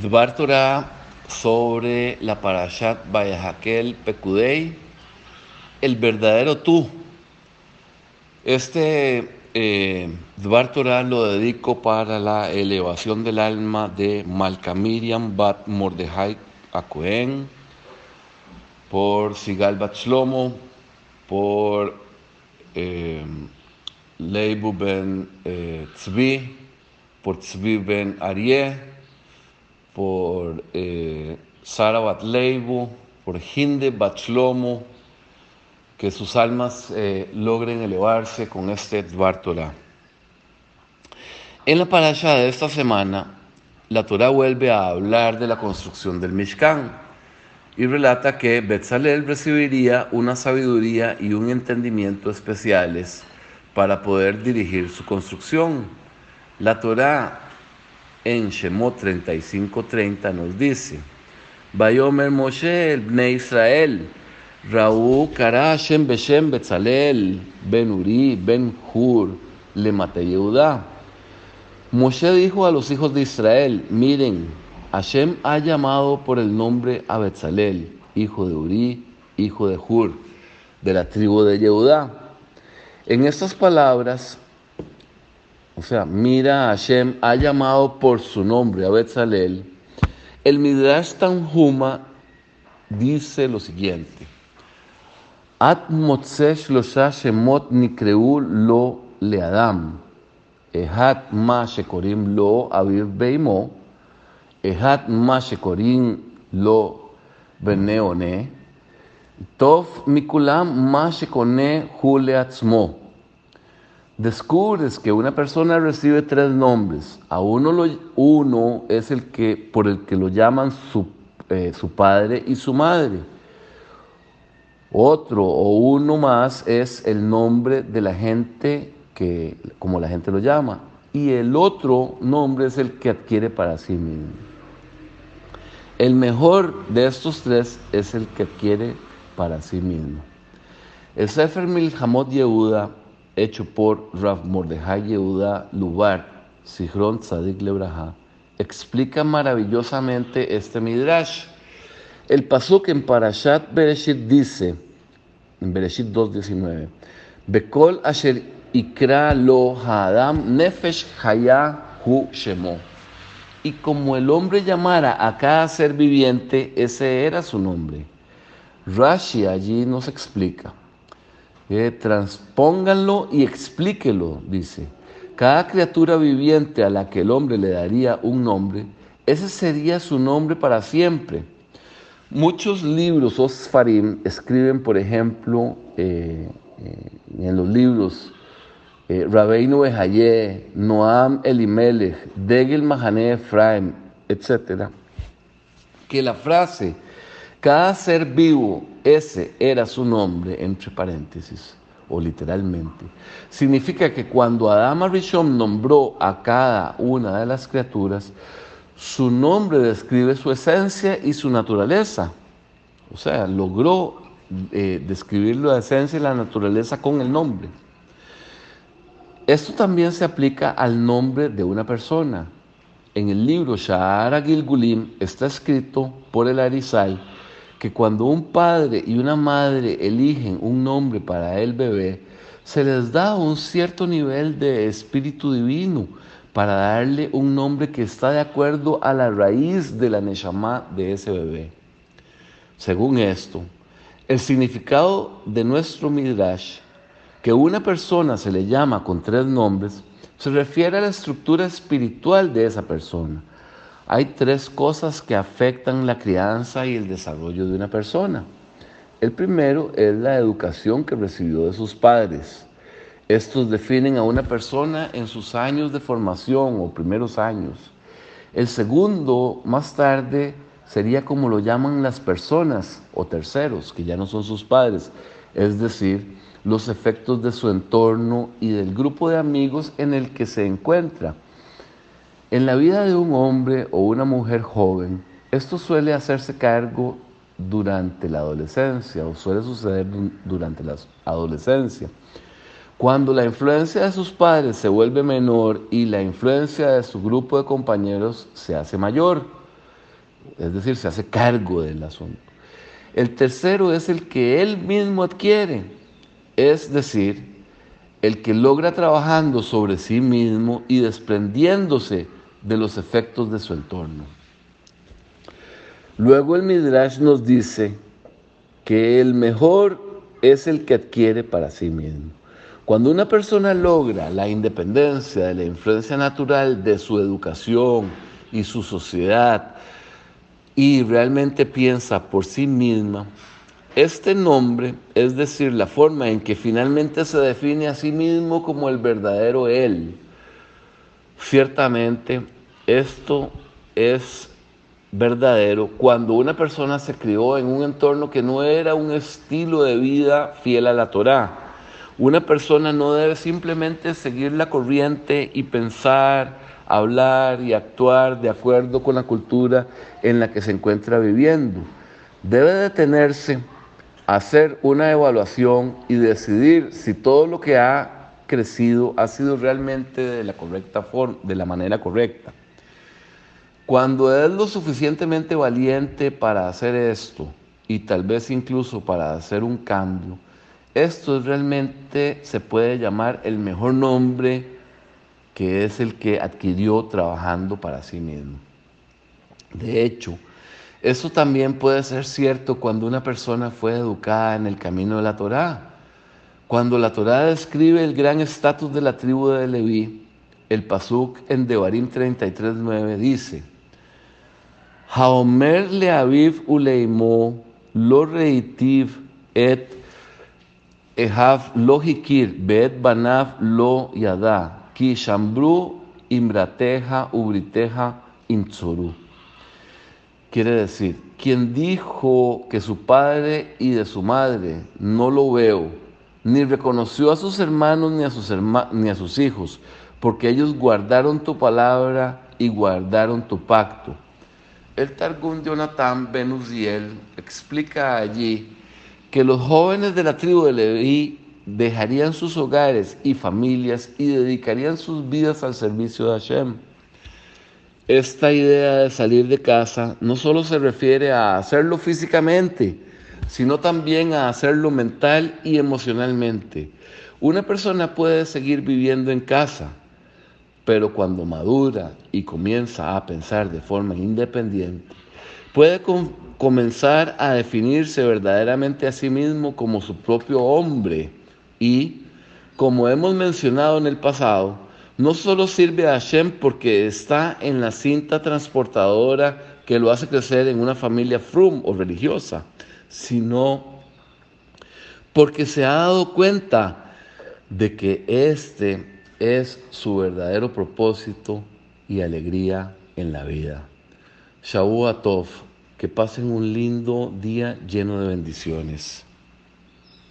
Dvar sobre la Parashat Bayahakel Pekudei, el verdadero tú. Este eh, lo dedico para la elevación del alma de Malka Miriam Bat Mordejai Akohen, por Sigal Bat Shlomo, por eh, Leibu Ben eh, Tzvi, por Tzvi Ben Arieh, por eh, Sara Batleibu, por Hinde Bachlomo, que sus almas eh, logren elevarse con este Dvar. En la parasha de esta semana, la Torah vuelve a hablar de la construcción del Mishkan y relata que Betzalel recibiría una sabiduría y un entendimiento especiales para poder dirigir su construcción. La Torah en Shemot 35:30 nos dice, Bayomer Moshe, el Bne Israel, Raú Karashem Beshem Betzalel, Ben Uri, Ben Hur, le Yehuda. Moshe dijo a los hijos de Israel, miren, Hashem ha llamado por el nombre a Betzalel, hijo de Uri, hijo de Hur, de la tribu de Yehudá. En estas palabras, o sea, mira, Hashem ha llamado por su nombre a Betzalel. El Midrash Tanhuma dice lo siguiente: At motzesh losha shemot nikreu lo leadam. Ehat ma shekorim lo aviv beimo. Ehat ma shekorim lo beneone. Tov mikulam ma shekone hu leatzmo descubres que una persona recibe tres nombres. A uno, uno es el que, por el que lo llaman su, eh, su padre y su madre. Otro o uno más es el nombre de la gente que, como la gente lo llama. Y el otro nombre es el que adquiere para sí mismo. El mejor de estos tres es el que adquiere para sí mismo. El Sefer Yehuda hecho por Rav Mordejai Yehuda Lubar, Sichron Tzadik Lebraha, explica maravillosamente este midrash. El pasuk en Parashat Bereshit dice, en Bereshit 2.19, Bekol asher ikra lo hadam nefesh haya hu shemo. Y como el hombre llamara a cada ser viviente, ese era su nombre. Rashi allí nos explica transpónganlo y explíquelo, dice. Cada criatura viviente a la que el hombre le daría un nombre, ese sería su nombre para siempre. Muchos libros, Osfarim, escriben, por ejemplo, eh, eh, en los libros eh, Rabeinu Behaye, Noam Elimelech, Degel Mahané Efraim, etc., que la frase cada ser vivo, ese era su nombre, entre paréntesis, o literalmente. Significa que cuando Adama Rishon nombró a cada una de las criaturas, su nombre describe su esencia y su naturaleza. O sea, logró eh, describir la esencia y la naturaleza con el nombre. Esto también se aplica al nombre de una persona. En el libro Sha'ara Gilgulim está escrito por el Arizal que cuando un padre y una madre eligen un nombre para el bebé, se les da un cierto nivel de espíritu divino para darle un nombre que está de acuerdo a la raíz de la Neshama de ese bebé. Según esto, el significado de nuestro Midrash, que una persona se le llama con tres nombres, se refiere a la estructura espiritual de esa persona hay tres cosas que afectan la crianza y el desarrollo de una persona. El primero es la educación que recibió de sus padres. Estos definen a una persona en sus años de formación o primeros años. El segundo, más tarde, sería como lo llaman las personas o terceros, que ya no son sus padres, es decir, los efectos de su entorno y del grupo de amigos en el que se encuentra. En la vida de un hombre o una mujer joven, esto suele hacerse cargo durante la adolescencia o suele suceder durante la adolescencia. Cuando la influencia de sus padres se vuelve menor y la influencia de su grupo de compañeros se hace mayor. es decir, se hace cargo del asunto. El tercero es el que él mismo adquiere, es decir, el que logra trabajando sobre sí mismo y desprendiéndose de los efectos de su entorno. Luego el Midrash nos dice que el mejor es el que adquiere para sí mismo. Cuando una persona logra la independencia de la influencia natural de su educación y su sociedad y realmente piensa por sí misma, este nombre, es decir, la forma en que finalmente se define a sí mismo como el verdadero Él, ciertamente esto es verdadero cuando una persona se crió en un entorno que no era un estilo de vida fiel a la Torá. Una persona no debe simplemente seguir la corriente y pensar, hablar y actuar de acuerdo con la cultura en la que se encuentra viviendo. Debe detenerse hacer una evaluación y decidir si todo lo que ha crecido ha sido realmente de la correcta forma, de la manera correcta. Cuando es lo suficientemente valiente para hacer esto y tal vez incluso para hacer un cambio, esto realmente se puede llamar el mejor nombre que es el que adquirió trabajando para sí mismo. De hecho, eso también puede ser cierto cuando una persona fue educada en el camino de la Torá. Cuando la Torá describe el gran estatus de la tribu de Leví, el pasuk en Devarim 33.9 dice, Haomer le aviv uleimo lo reitiv et ehav lo hikir bet banav lo yada ki shambru imrateja ubriteja intzoru. Quiere decir, quien dijo que su padre y de su madre no lo veo, ni reconoció a sus hermanos ni a sus, ni a sus hijos, porque ellos guardaron tu palabra y guardaron tu pacto. El Targum Jonathan Benuziel explica allí que los jóvenes de la tribu de Leví dejarían sus hogares y familias y dedicarían sus vidas al servicio de Hashem esta idea de salir de casa no solo se refiere a hacerlo físicamente, sino también a hacerlo mental y emocionalmente. Una persona puede seguir viviendo en casa, pero cuando madura y comienza a pensar de forma independiente, puede comenzar a definirse verdaderamente a sí mismo como su propio hombre y, como hemos mencionado en el pasado, no solo sirve a Hashem porque está en la cinta transportadora que lo hace crecer en una familia frum o religiosa, sino porque se ha dado cuenta de que este es su verdadero propósito y alegría en la vida. Shabu Atov, que pasen un lindo día lleno de bendiciones.